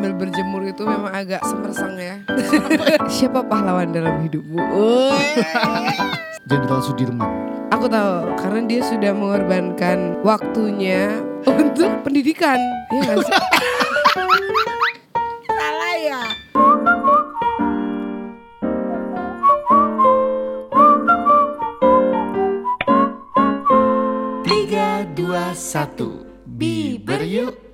sambil berjemur itu memang agak semersang ya. Siapa pahlawan dalam hidupmu? Jenderal Sudirman. Aku tahu karena dia sudah mengorbankan waktunya untuk pendidikan. Ya nggak sih? Salah ya. Tiga, dua, satu. Biber yuk.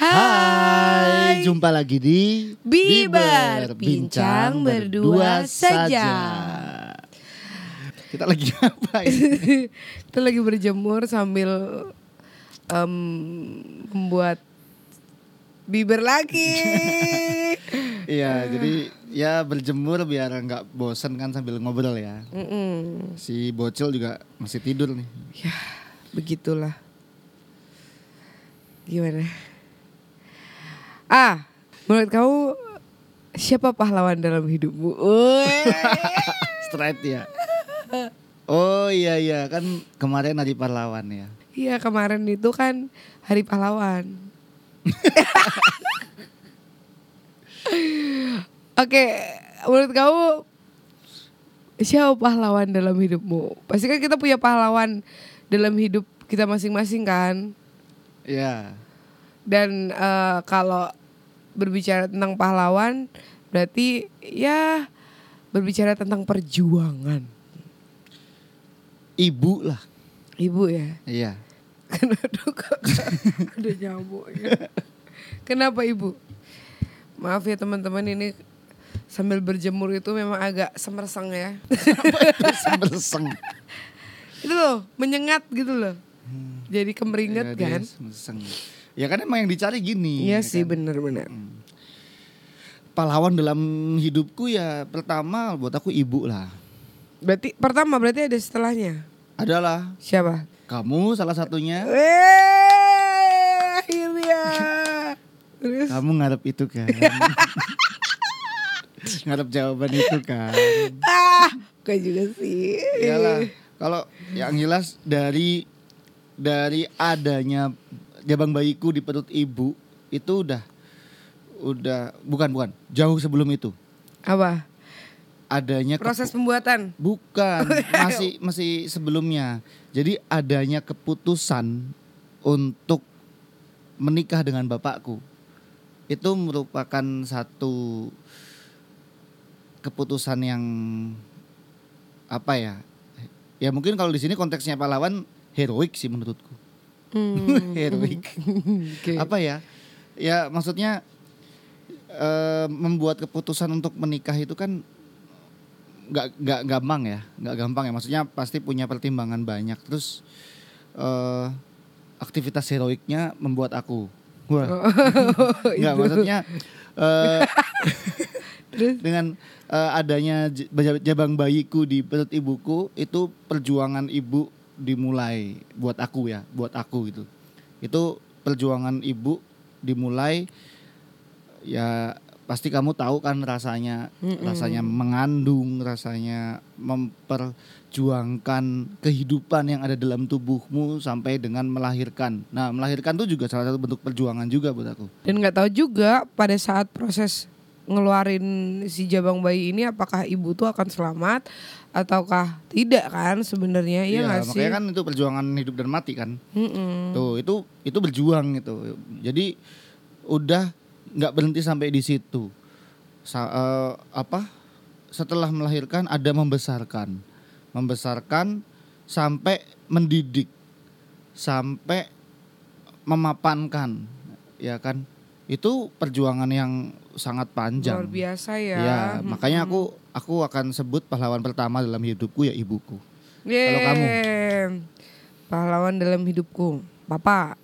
Hai. Hai, jumpa lagi di Biber, bincang berdua saja. Kita lagi apa ini? Kita lagi berjemur sambil em, membuat bibir lagi. Iya, jadi ya berjemur biar nggak bosen kan sambil ngobrol ya. Mm-mm. Si bocil juga masih tidur nih. Ya, begitulah. Gimana? Ah, menurut kamu siapa pahlawan dalam hidupmu? Straight ya. Oh iya iya kan kemarin hari pahlawan ya. Iya kemarin itu kan hari pahlawan. Oke, menurut kamu siapa pahlawan dalam hidupmu? Pasti kan kita punya pahlawan dalam hidup kita masing-masing kan. Iya. Dan eh, kalau berbicara tentang pahlawan, berarti ya berbicara tentang perjuangan. Ibu lah. Ibu ya. Iya. Kenapa ada nyamuk ya? Kenapa ibu? Maaf ya teman-teman ini sambil berjemur itu memang agak semersang ya. Semerseng. itu loh menyengat gitu loh. Jadi kemeringet Iya, dia kan? semerseng. Ya kan emang yang dicari gini. Iya ya sih kan? bener-bener. Pahlawan dalam hidupku ya pertama buat aku ibu lah. Berarti pertama berarti ada setelahnya. Adalah Siapa? kamu salah satunya. Eh, akhirnya. Terus Kamu ngarep itu kan. ngarep jawaban itu kan. ah, kok juga sih. Iyalah. Kalau yang jelas dari dari adanya jabang bayiku di perut ibu itu udah udah bukan bukan jauh sebelum itu. Apa? adanya Proses pembuatan. bukan masih masih sebelumnya. Jadi adanya keputusan untuk menikah dengan bapakku itu merupakan satu keputusan yang apa ya? Ya mungkin kalau di sini konteksnya pahlawan heroik sih menurutku Hmm. heroik Oke. apa ya ya maksudnya eh, membuat keputusan untuk menikah itu kan nggak nggak gampang ya nggak gampang ya maksudnya pasti punya pertimbangan banyak terus eh, aktivitas heroiknya membuat aku wah Oh, nggak itu. maksudnya Terus? dengan eh, adanya jabang bayiku di perut ibuku itu perjuangan ibu dimulai buat aku ya buat aku gitu. Itu perjuangan ibu dimulai ya pasti kamu tahu kan rasanya rasanya mengandung rasanya memperjuangkan kehidupan yang ada dalam tubuhmu sampai dengan melahirkan. Nah melahirkan itu juga salah satu bentuk perjuangan juga buat aku. Dan nggak tahu juga pada saat proses ngeluarin si jabang bayi ini apakah ibu tuh akan selamat ataukah tidak kan sebenarnya iya Iya, nggak sih? makanya kan itu perjuangan hidup dan mati kan Mm-mm. Tuh itu itu berjuang itu. Jadi udah nggak berhenti sampai di situ. Sa- eh, apa? Setelah melahirkan ada membesarkan, membesarkan sampai mendidik, sampai memapankan, ya kan? Itu perjuangan yang sangat panjang. Luar biasa ya. Ya, makanya aku aku akan sebut pahlawan pertama dalam hidupku ya ibuku. Kalau kamu? Pahlawan dalam hidupku, papa.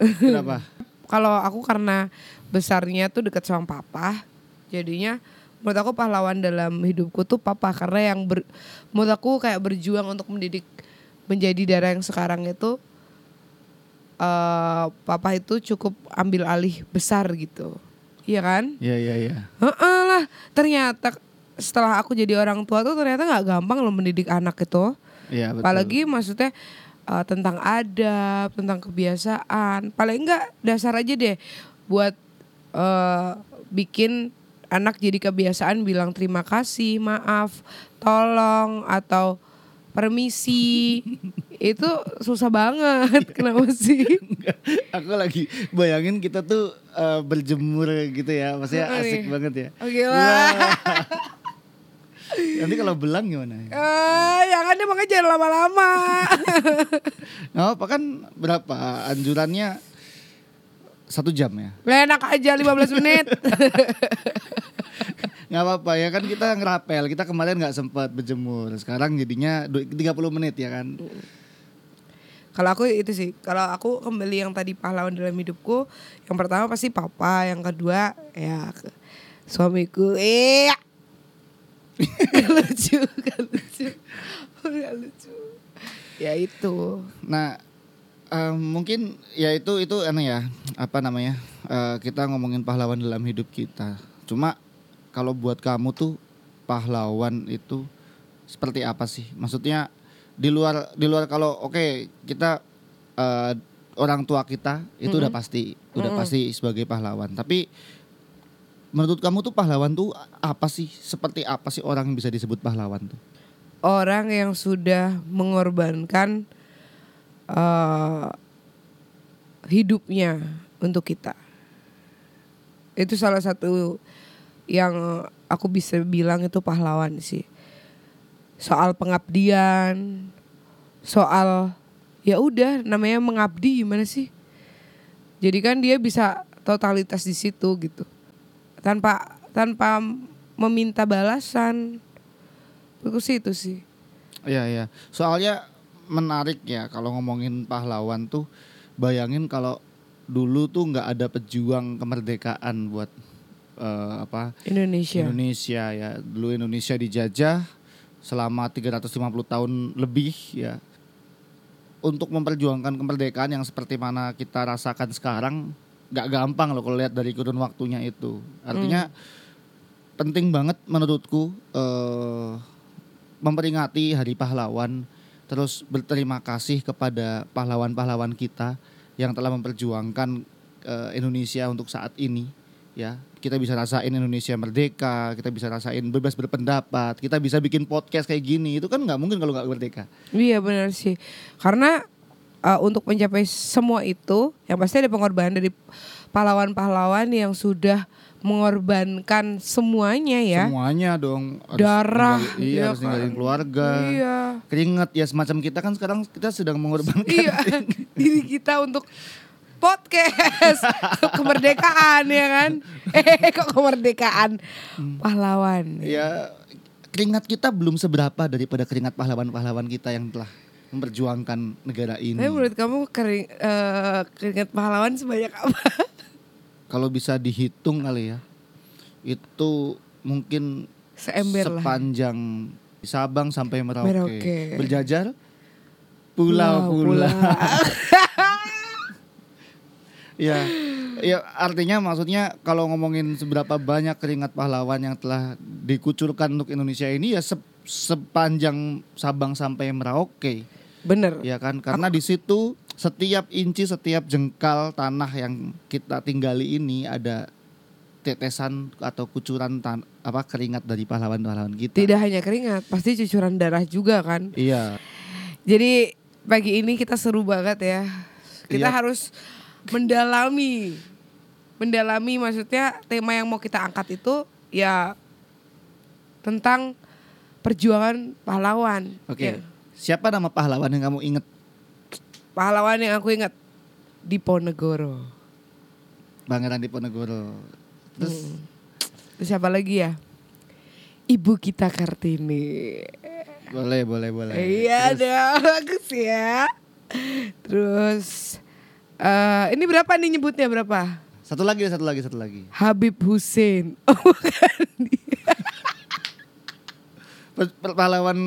Kenapa? Kalau aku karena besarnya tuh deket sama papa, jadinya menurut aku pahlawan dalam hidupku tuh papa karena yang ber, menurut aku kayak berjuang untuk mendidik menjadi darah yang sekarang itu eh papa itu cukup ambil alih besar gitu. Iya kan? Iya iya iya. Heeh lah, ternyata setelah aku jadi orang tua tuh ternyata nggak gampang loh mendidik anak itu. Iya betul. Apalagi maksudnya eh, tentang adab, tentang kebiasaan. Paling enggak dasar aja deh buat eh bikin anak jadi kebiasaan bilang terima kasih, maaf, tolong atau permisi. itu susah banget. Kenapa sih? Aku lagi bayangin kita tuh eh, berjemur gitu ya, maksudnya Heeh asik nih. banget ya. Oke lah. Nanti kalau belang gimana? Eh, jangan deh makanya jangan lama-lama. Nggak apa kan berapa anjurannya satu jam ya? Enak aja 15 menit. nggak apa-apa ya kan kita ngerapel kita kemarin nggak sempat berjemur sekarang jadinya du- 30 menit ya kan Kalau aku itu sih, kalau aku kembali yang tadi pahlawan dalam hidupku, yang pertama pasti papa, yang kedua ya suamiku. Eh, Gak lucu, gak lucu, gak lucu. Ya itu. nah em, mungkin ya itu itu aneh ya apa namanya eh, kita ngomongin pahlawan dalam hidup kita cuma kalau buat kamu tuh pahlawan itu seperti apa sih? Maksudnya di luar di luar kalau oke kita eh, orang tua kita itu udah pasti udah pasti sebagai pahlawan. Tapi menurut kamu tuh pahlawan tuh apa sih? Seperti apa sih orang yang bisa disebut pahlawan tuh? Orang yang sudah mengorbankan eh, hidupnya untuk kita. Itu salah satu yang aku bisa bilang itu pahlawan sih. Soal pengabdian, soal ya udah namanya mengabdi gimana sih? Jadi kan dia bisa totalitas di situ gitu. Tanpa tanpa meminta balasan. Aku sih itu sih. Iya iya. Soalnya menarik ya kalau ngomongin pahlawan tuh bayangin kalau dulu tuh nggak ada pejuang kemerdekaan buat eh, apa Indonesia. Indonesia ya. Dulu Indonesia dijajah selama 350 tahun lebih ya. Untuk memperjuangkan kemerdekaan yang seperti mana kita rasakan sekarang nggak gampang loh kalau lihat dari kurun waktunya itu. Artinya penting banget menurutku eh, memperingati Hari Pahlawan, terus berterima kasih kepada pahlawan-pahlawan kita yang telah memperjuangkan eh, Indonesia untuk saat ini. Ya, kita bisa rasain Indonesia merdeka, kita bisa rasain bebas berpendapat, kita bisa bikin podcast kayak gini. Itu kan nggak mungkin kalau nggak merdeka. Iya benar sih. Karena uh, untuk mencapai semua itu, yang pasti ada pengorbanan dari pahlawan-pahlawan yang sudah mengorbankan semuanya ya. Semuanya dong. harus Darah, ninggalin- iya, ya harus kan? keluarga. Iya. Keringat ya semacam kita kan sekarang kita sedang mengorbankan Iya, diri kita untuk podcast kemerdekaan ya kan? Eh kok kemerdekaan pahlawan. ya keringat kita belum seberapa daripada keringat pahlawan-pahlawan kita yang telah memperjuangkan negara ini. Tapi menurut kamu kering, eh, keringat pahlawan sebanyak apa? Kalau bisa dihitung kali ya, itu mungkin Seember lah. sepanjang Sabang sampai Merauke, Merauke. berjajar pulau-pulau. Ya, ya artinya maksudnya kalau ngomongin seberapa banyak keringat pahlawan yang telah dikucurkan untuk Indonesia ini ya sep- sepanjang Sabang sampai Merauke. Bener. ya kan karena di situ setiap inci setiap jengkal tanah yang kita tinggali ini ada tetesan atau kucuran tan apa keringat dari pahlawan-pahlawan kita Tidak hanya keringat, pasti cucuran darah juga kan. iya Jadi pagi ini kita seru banget ya. Kita Iya. harus mendalami, mendalami maksudnya tema yang mau kita angkat itu ya tentang perjuangan pahlawan. oke Ya, siapa nama pahlawan yang kamu inget pahlawan yang aku ingat Diponegoro. Pangeran Diponegoro terus Hmm. Terus siapa lagi ya? Ibu kita Kartini. boleh boleh boleh Iya dong, bagus ya. Terus eh ini berapa nih nyebutnya berapa? satu lagi satu lagi satu lagi Habib Hussein. Oh, bukan dia. Pahlawan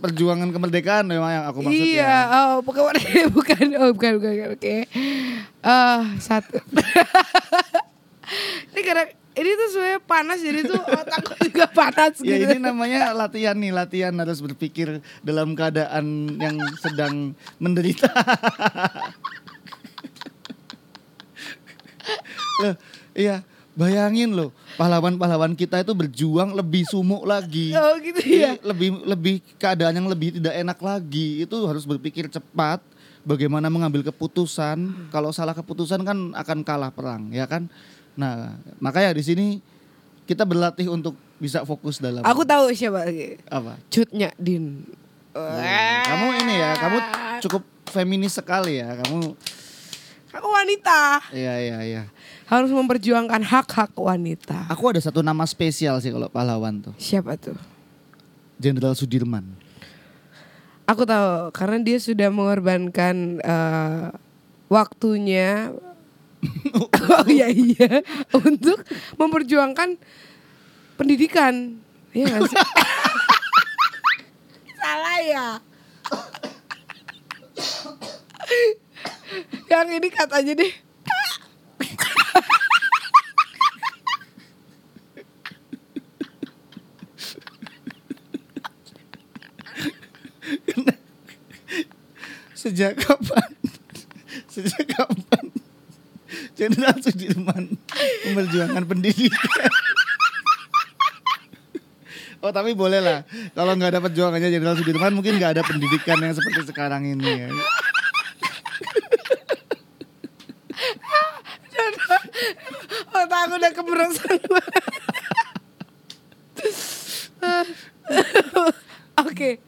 perjuangan kemerdekaan memang yang aku maksud iya, ya oh bukan bukan oh bukan bukan, bukan. oke. Eh satu. ini karena ini tuh sebenarnya panas jadi tuh otakku juga panas Ya gitu. ini namanya latihan nih, latihan harus berpikir dalam keadaan yang sedang menderita. Loh, iya, Bayangin loh, pahlawan-pahlawan kita itu berjuang lebih sumuk lagi. Oh gitu ya. lebih lebih keadaan yang lebih tidak enak lagi. Itu harus berpikir cepat bagaimana mengambil keputusan. Kalau salah keputusan kan akan kalah perang, ya kan? Nah, makanya di sini kita berlatih untuk bisa fokus dalam Aku tahu siapa lagi. apa? Cutnya Din. Kamu ini ya, kamu cukup feminis sekali ya. Kamu Aku wanita. Iya iya iya. Harus memperjuangkan hak-hak wanita. Aku ada satu nama spesial sih kalau pahlawan tuh. Siapa tuh? Jenderal Sudirman. Aku tahu karena dia sudah mengorbankan eh, waktunya. oh iya iya untuk memperjuangkan pendidikan. Iya nggak sih? Salah ya. Yang ini katanya deh. Sejak kapan? Sejak kapan? Jenderal Sudirman memperjuangkan pendidikan. Oh tapi boleh lah Kalau nggak ada perjuangannya Jenderal Sudirman Mungkin nggak ada pendidikan yang seperti sekarang ini ya. Otak aku udah Oke.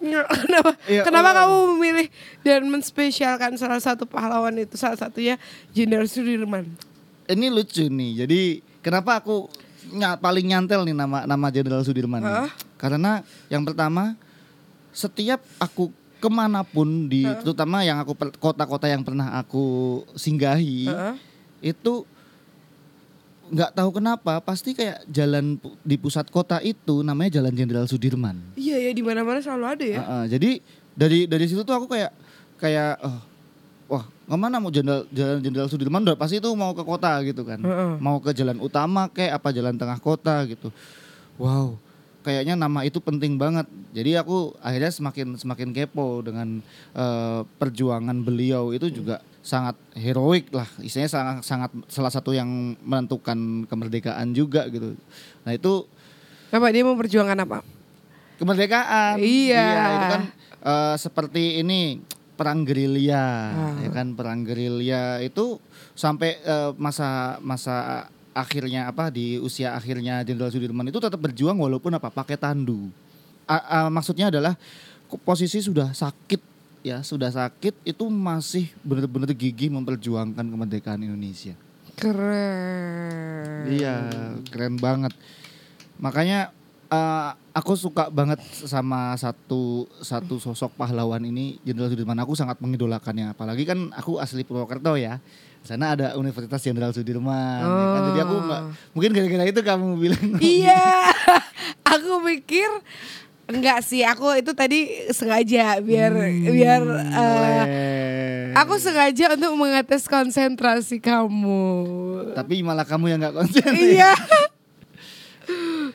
Kenapa? Iya, kenapa kamu dan menspesialkan salah satu pahlawan itu salah satunya Jenderal Sudirman? Ini lucu nih Jadi kenapa aku ny- paling nyantel nih nama nama Jenderal Sudirman? Hah? Karena yang pertama Setiap aku ke mana pun di terutama yang aku kota-kota yang pernah aku singgahi Heeh. itu nggak tahu kenapa pasti kayak jalan di pusat kota itu namanya Jalan Jenderal Sudirman. Iya ya di mana-mana selalu ada ya. Heeh, jadi dari dari situ tuh aku kayak kayak oh, wah ke mana mau Jenderal Jalan Jenderal Sudirman udah pasti itu mau ke kota gitu kan, Heeh. mau ke jalan utama kayak apa jalan tengah kota gitu. Wow, kayaknya nama itu penting banget. Jadi aku akhirnya semakin semakin kepo dengan eh, perjuangan beliau itu juga sangat heroik lah. Istilahnya sangat sangat salah satu yang menentukan kemerdekaan juga gitu. Nah itu Apa dia memperjuangkan apa? kemerdekaan. Iya. itu kan eh, seperti ini perang gerilya, Ah. ya kan perang gerilya itu sampai eh, masa masa akhirnya apa di usia akhirnya Jenderal Sudirman itu tetap berjuang walaupun apa pakai tandu. A- a- maksudnya adalah posisi sudah sakit ya sudah sakit itu masih benar-benar gigih memperjuangkan kemerdekaan Indonesia. Keren. Iya, keren banget. Makanya eh, aku suka banget sama satu satu sosok pahlawan ini Jenderal Sudirman. Aku sangat mengidolakannya. Apalagi kan aku asli Purwokerto ya. Sana ada Universitas Jenderal Sudirman. ya kan? Jadi aku nggak mungkin gara-gara itu kamu bilang. Iya. aku pikir enggak sih. Aku itu tadi sengaja biar biar eh, Boleh. aku sengaja untuk mengetes konsentrasi kamu. Tapi malah kamu yang nggak konsen. iya.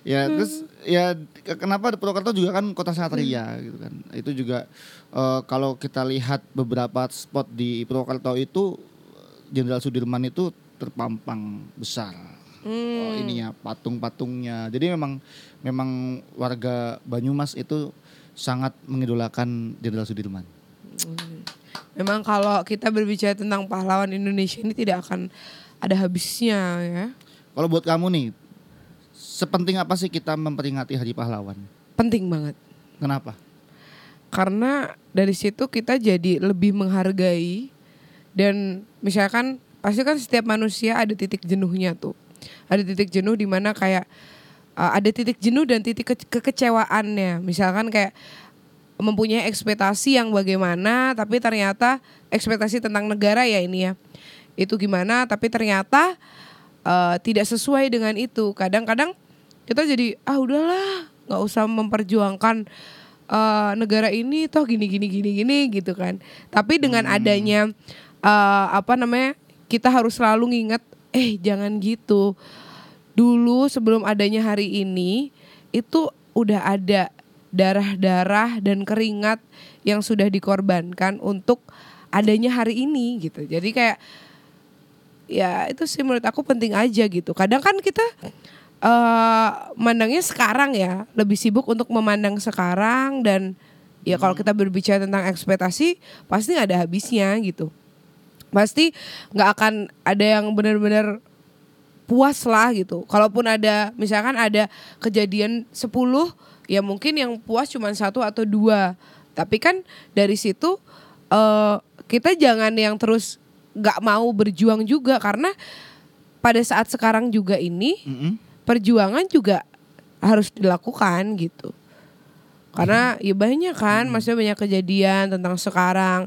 Ya terus ya ke- kenapa Purwokerto juga kan kota satria gitu kan. Itu juga eh, kalau kita lihat beberapa spot di Purwokerto itu Jenderal Sudirman itu terpampang besar. Oh, ininya patung-patungnya. Jadi memang memang warga Banyumas itu sangat mengidolakan Jenderal Sudirman. Memang kalau kita berbicara tentang pahlawan Indonesia ini tidak akan ada habisnya ya. kalau buat kamu nih sepenting apa sih kita memperingati Hari Pahlawan Penting banget. kenapa Karena dari situ kita jadi lebih menghargai dan misalkan pasti kan setiap manusia ada titik jenuhnya tuh. Ada titik jenuh di mana kayak uh, ada titik jenuh dan titik ke- kekecewaannya. Misalkan kayak mempunyai ekspektasi yang bagaimana tapi ternyata ekspektasi tentang negara ya ini ya. Itu gimana tapi ternyata uh, tidak sesuai dengan itu. Kadang-kadang kita jadi ah udahlah nggak usah memperjuangkan eh, negara ini toh gini gini gini gini gitu kan. Tapi dengan adanya eh, apa namanya kita harus selalu nginget eh jangan gitu. Dulu sebelum adanya hari ini itu udah ada darah-darah dan keringat yang sudah dikorbankan untuk adanya hari ini gitu. Jadi kayak ya itu sih menurut aku penting aja gitu. Kadang kan kita eh mandangnya sekarang ya, lebih sibuk untuk memandang sekarang dan ya kalau kita berbicara tentang ekspektasi pasti nggak ada habisnya gitu. Pasti nggak akan ada yang benar-benar puas lah gitu. Kalaupun ada misalkan ada kejadian 10 ya mungkin yang puas cuma satu atau dua. Tapi kan dari situ eh kita jangan yang terus nggak mau berjuang juga karena pada saat sekarang juga ini Mm-mm. Perjuangan juga harus dilakukan gitu. Karena ya banyak kan, maksudnya banyak kejadian tentang sekarang,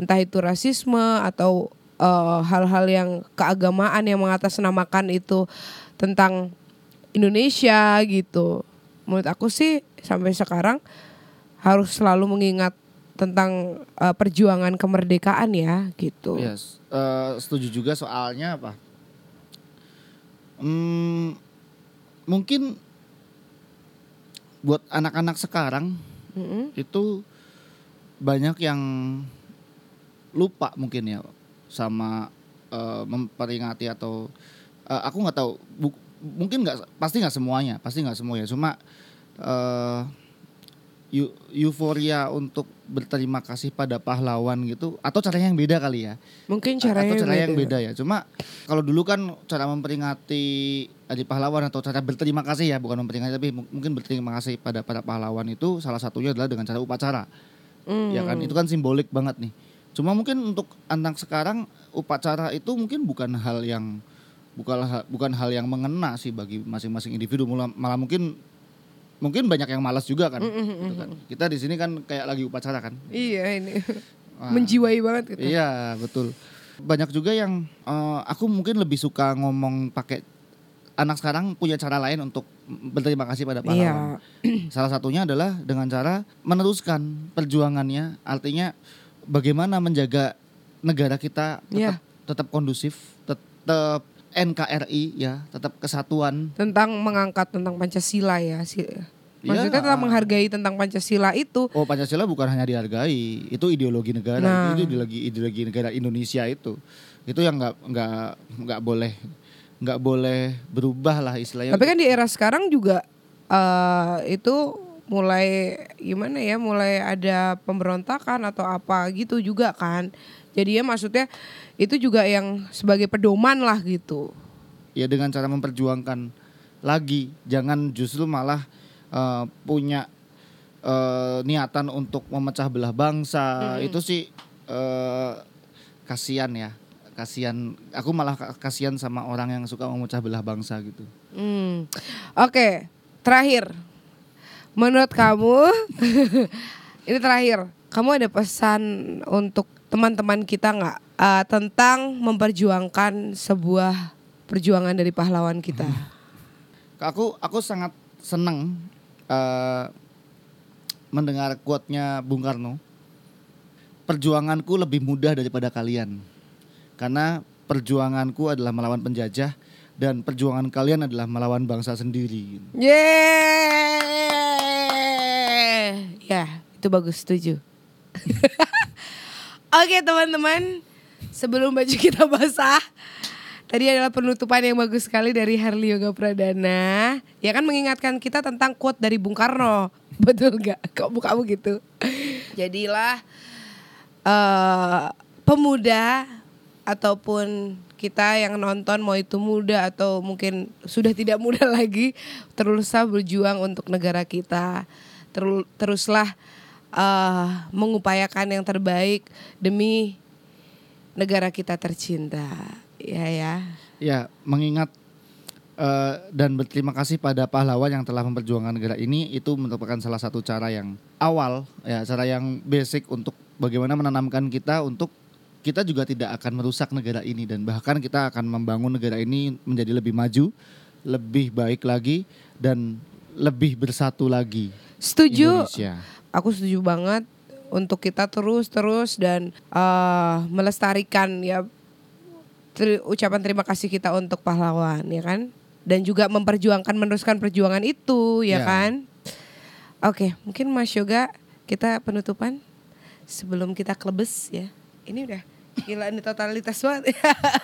entah itu rasisme atau eh, hal-hal yang keagamaan yang mengatasnamakan itu tentang Indonesia gitu. Menurut aku sih sampai sekarang harus selalu mengingat tentang eh, perjuangan kemerdekaan ya gitu. Yes, eh, setuju juga soalnya apa? Hmm, mungkin buat anak-anak sekarang Mm-mm. itu banyak yang lupa mungkin ya sama eh, memperingati atau eh, aku nggak tahu bu- mungkin nggak pasti nggak semuanya pasti nggak semuanya cuma eu- euforia untuk berterima kasih pada pahlawan gitu atau caranya yang beda kali ya Mungkin caranya, atau cara yang beda ya. Cuma kalau dulu kan cara memperingati Hari Pahlawan atau cara berterima kasih ya, bukan memperingati tapi mu- mungkin berterima kasih pada para pahlawan itu salah satunya adalah dengan cara upacara. Hmm. Ya kan itu kan simbolik banget nih. Cuma mungkin untuk anak sekarang upacara itu mungkin bukan hal yang bukan hal, bukan hal yang mengena sih bagi masing-masing individu malah, malah mungkin mungkin banyak yang malas juga kan. gitu kan. Kita di sini kan kayak lagi upacara kan. Iya ini Wah. menjiwai banget gitu. Iya betul. Banyak juga yang eh, aku mungkin lebih suka ngomong pakai anak sekarang punya cara lain untuk berterima kasih pada pahlawan. Iya. Salah satunya adalah dengan cara meneruskan perjuangannya. Artinya bagaimana menjaga negara kita tetap Iya. tetap kondusif, tetap NKRI ya, tetap kesatuan. Tentang mengangkat tentang Pancasila ya. Si- Maksudnya Iya. tentang menghargai tentang Pancasila itu. Oh Pancasila bukan hanya dihargai, itu ideologi negara, Nah. itu ideologi ideologi negara Indonesia itu, itu yang nggak nggak nggak boleh nggak boleh berubah lah istilahnya. Tapi kan di era sekarang juga eh itu mulai gimana ya, mulai ada pemberontakan atau apa gitu juga kan. Jadi ya maksudnya itu juga yang sebagai pedoman lah gitu. ya dengan cara memperjuangkan lagi, jangan justru malah eh, punya eh, niatan untuk memecah belah bangsa. Itu sih eh, kasihan ya, kasihan. Aku malah ka- kasihan sama orang yang suka memecah belah bangsa gitu. Hmm. Oke, terakhir. Menurut kamu ini terakhir. Kamu ada pesan untuk teman-teman kita nggak eh, tentang memperjuangkan sebuah perjuangan dari pahlawan kita? Aku aku sangat senang eh, mendengar quote-nya Bung Karno. Perjuanganku lebih mudah daripada kalian. Karena perjuanganku adalah melawan penjajah dan perjuangan kalian adalah melawan bangsa sendiri. Yeay. Ya, itu bagus, setuju. Oke teman-teman, sebelum baju kita basah, tadi adalah penutupan yang bagus sekali dari Harley Yoga Pradana. Ya kan mengingatkan kita tentang quote dari Bung Karno. Betul gak? Kok bukamu gitu? Jadilah eh pemuda ataupun kita yang nonton mau itu muda atau mungkin sudah tidak muda lagi teruslah berjuang untuk negara kita Teru- teruslah eh, mengupayakan yang terbaik demi negara kita tercinta ya ya Ya, mengingat eh, dan berterima kasih pada pahlawan yang telah memperjuangkan negara ini itu merupakan salah satu cara yang awal ya, cara yang basic untuk bagaimana menanamkan kita untuk kita juga tidak akan merusak negara ini dan bahkan kita akan membangun negara ini menjadi lebih maju, lebih baik lagi dan lebih bersatu lagi. setuju Indonesia. Aku setuju banget untuk kita terus terus dan eh, melestarikan ya ter- ucapan terima kasih kita untuk pahlawan ya kan dan juga memperjuangkan meneruskan perjuangan itu ya Ya. kan oke mungkin Mas Yoga kita penutupan sebelum kita klebes ya ini udah Gila ini totalitas banget.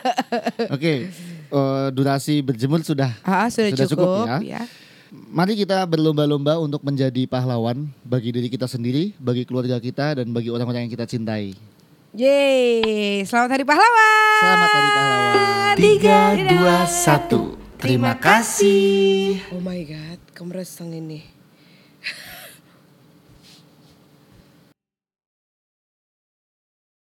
Oke, eh, durasi berjemur sudah. ah, sudah, Sudah cukup cukup, ya? ya. Mari kita berlomba-lomba untuk menjadi pahlawan bagi diri kita sendiri, bagi keluarga kita, dan bagi orang-orang yang kita cintai. Yeay, selamat hari pahlawan. Selamat Hari Pahlawan. Tiga, dua, satu. Terima kasih. Oh my god, kemereseng ini.